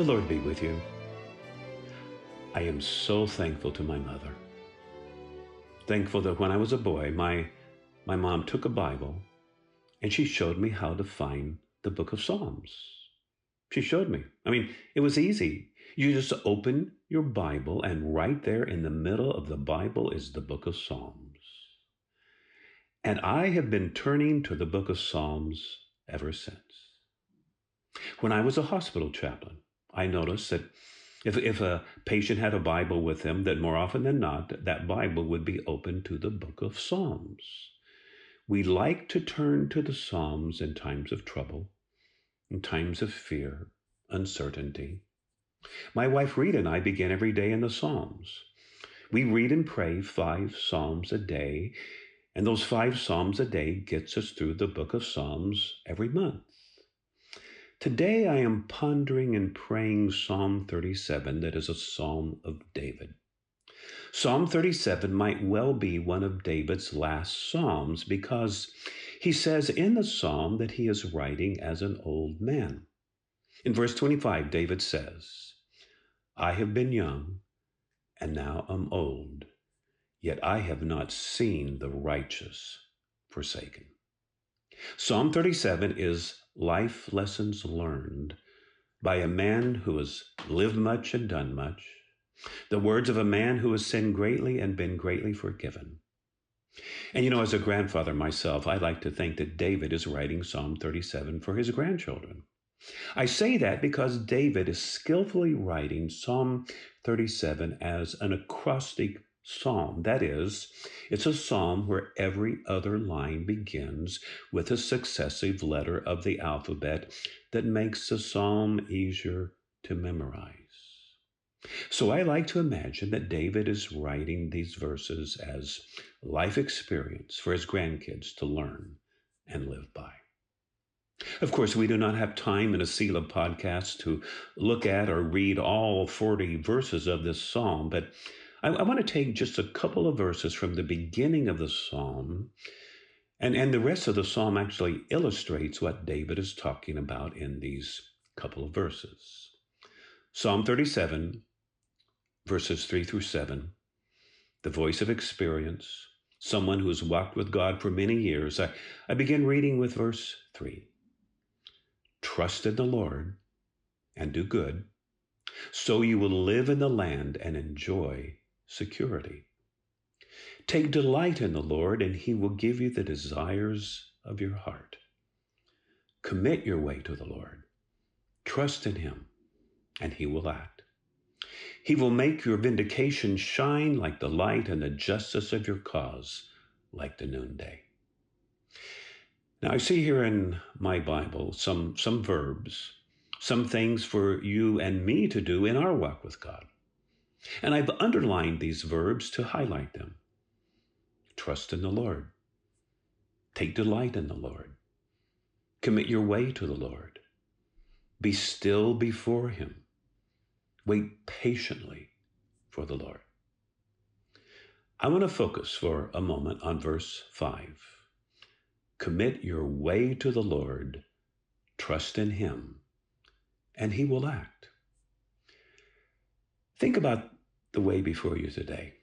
The Lord be with you. I am so thankful to my mother. Thankful that when I was a boy, my, my mom took a Bible and she showed me how to find the book of Psalms. She showed me. I mean, it was easy. You just open your Bible, and right there in the middle of the Bible is the book of Psalms. And I have been turning to the book of Psalms ever since. When I was a hospital chaplain, I noticed that if, if a patient had a Bible with him, that more often than not, that Bible would be open to the book of Psalms. We like to turn to the Psalms in times of trouble, in times of fear, uncertainty. My wife Rita and I begin every day in the Psalms. We read and pray five Psalms a day, and those five Psalms a day gets us through the book of Psalms every month. Today I am pondering and praying Psalm 37, that is a psalm of David. Psalm 37 might well be one of David's last psalms because he says in the psalm that he is writing as an old man. In verse 25, David says, I have been young and now am old, yet I have not seen the righteous forsaken. Psalm 37 is life lessons learned by a man who has lived much and done much, the words of a man who has sinned greatly and been greatly forgiven. And you know, as a grandfather myself, I like to think that David is writing Psalm 37 for his grandchildren. I say that because David is skillfully writing Psalm 37 as an acrostic psalm. That is, it's a psalm where every other line begins with a successive letter of the alphabet that makes the psalm easier to memorize. So I like to imagine that David is writing these verses as life experience for his grandkids to learn and live by. Of course, we do not have time in a Selah podcast to look at or read all 40 verses of this psalm, but I, I want to take just a couple of verses from the beginning of the psalm, and, and the rest of the psalm actually illustrates what David is talking about in these couple of verses. Psalm 37, verses 3 through 7, the voice of experience, someone who has walked with God for many years. I, I begin reading with verse 3. Trust in the Lord and do good, so you will live in the land and enjoy security. Take delight in the Lord, and He will give you the desires of your heart. Commit your way to the Lord. Trust in Him, and He will act. He will make your vindication shine like the light and the justice of your cause like the noonday. Now, I see here in my Bible some, some verbs, some things for you and me to do in our walk with God. And I've underlined these verbs to highlight them. Trust in the Lord. Take delight in the Lord. Commit your way to the Lord. Be still before Him. Wait patiently for the Lord. I want to focus for a moment on verse 5. Commit your way to the Lord, trust in Him, and He will act. Think about the way before you today.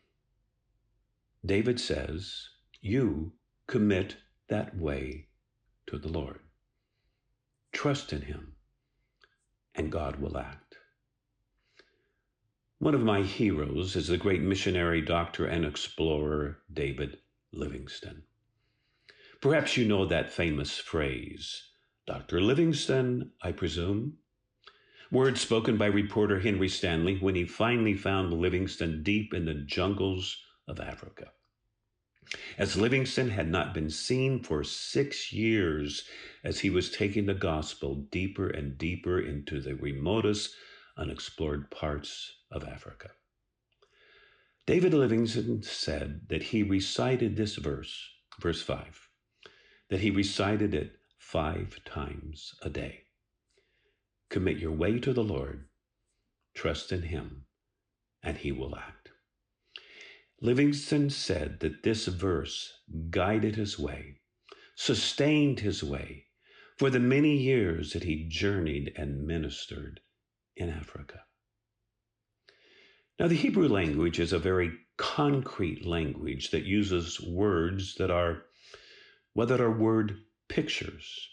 David says, You commit that way to the Lord. Trust in Him, and God will act. One of my heroes is the great missionary, doctor, and explorer David Livingstone. Perhaps you know that famous phrase, Dr. Livingstone, I presume, Words spoken by reporter Henry Stanley when he finally found Livingstone deep in the jungles of Africa. As Livingstone had not been seen for six years as he was taking the gospel deeper and deeper into the remotest unexplored parts of Africa. David Livingstone said that he recited this verse, verse 5, that he recited it five times a day. Commit your way to the Lord, trust in Him, and He will act. Livingstone said that this verse guided his way, sustained his way for the many years that he journeyed and ministered in Africa. Now, the Hebrew language is a very concrete language that uses words that are, well, that are word pictures.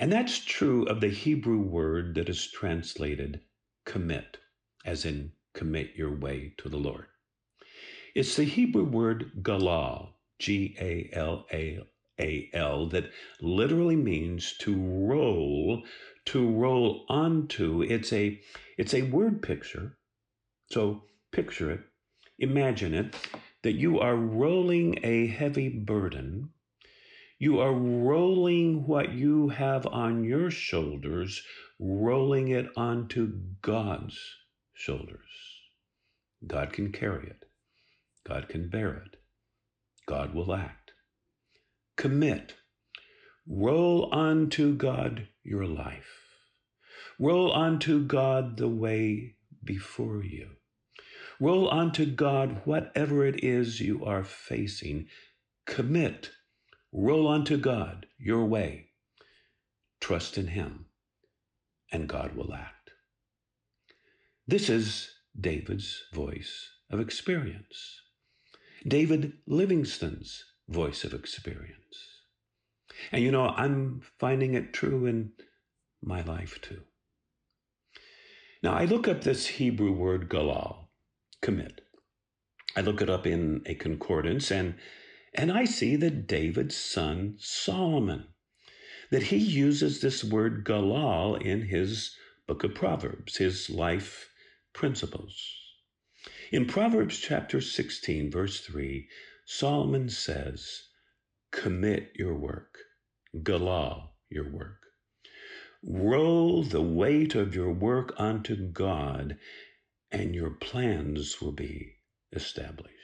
And that's true of the Hebrew word that is translated commit, as in commit your way to the Lord. It's the Hebrew word galal, G A L A A L, that literally means to roll, to roll onto. It's a, it's a word picture. So picture it, imagine it, that you are rolling a heavy burden. You are rolling what you have on your shoulders, rolling it onto God's shoulders. God can carry it. God can bear it. God will act. Commit. Roll onto God your life. Roll onto God the way before you. Roll onto God whatever it is you are facing. Commit. Roll onto God your way. Trust in Him, and God will act. This is David's voice of experience. David Livingstone's voice of experience. And you know, I'm finding it true in my life too. Now, I look up this Hebrew word galal, commit. I look it up in a concordance and and I see that David's son Solomon that he uses this word galal in his book of Proverbs, his life principles. In Proverbs chapter 16 verse 3, Solomon says, "Commit your work, galal your work. Roll the weight of your work unto God, and your plans will be established.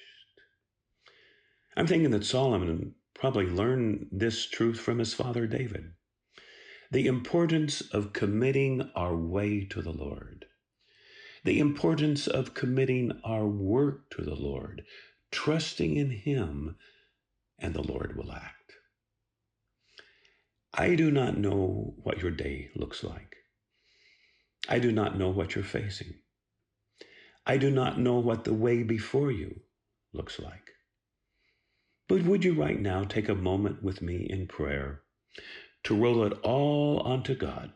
I'm thinking that Solomon probably learned this truth from his father David. The importance of committing our way to the Lord. The importance of committing our work to the Lord, trusting in Him, and the Lord will act. I do not know what your day looks like. I do not know what you're facing. I do not know what the way before you looks like. But would you right now take a moment with me in prayer to roll it all onto God?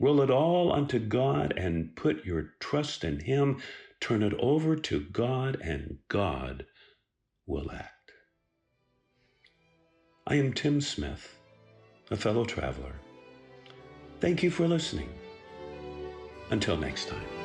Roll it all onto God and put your trust in Him. Turn it over to God, and God will act. I am Tim Smith, a fellow traveler. Thank you for listening. Until next time.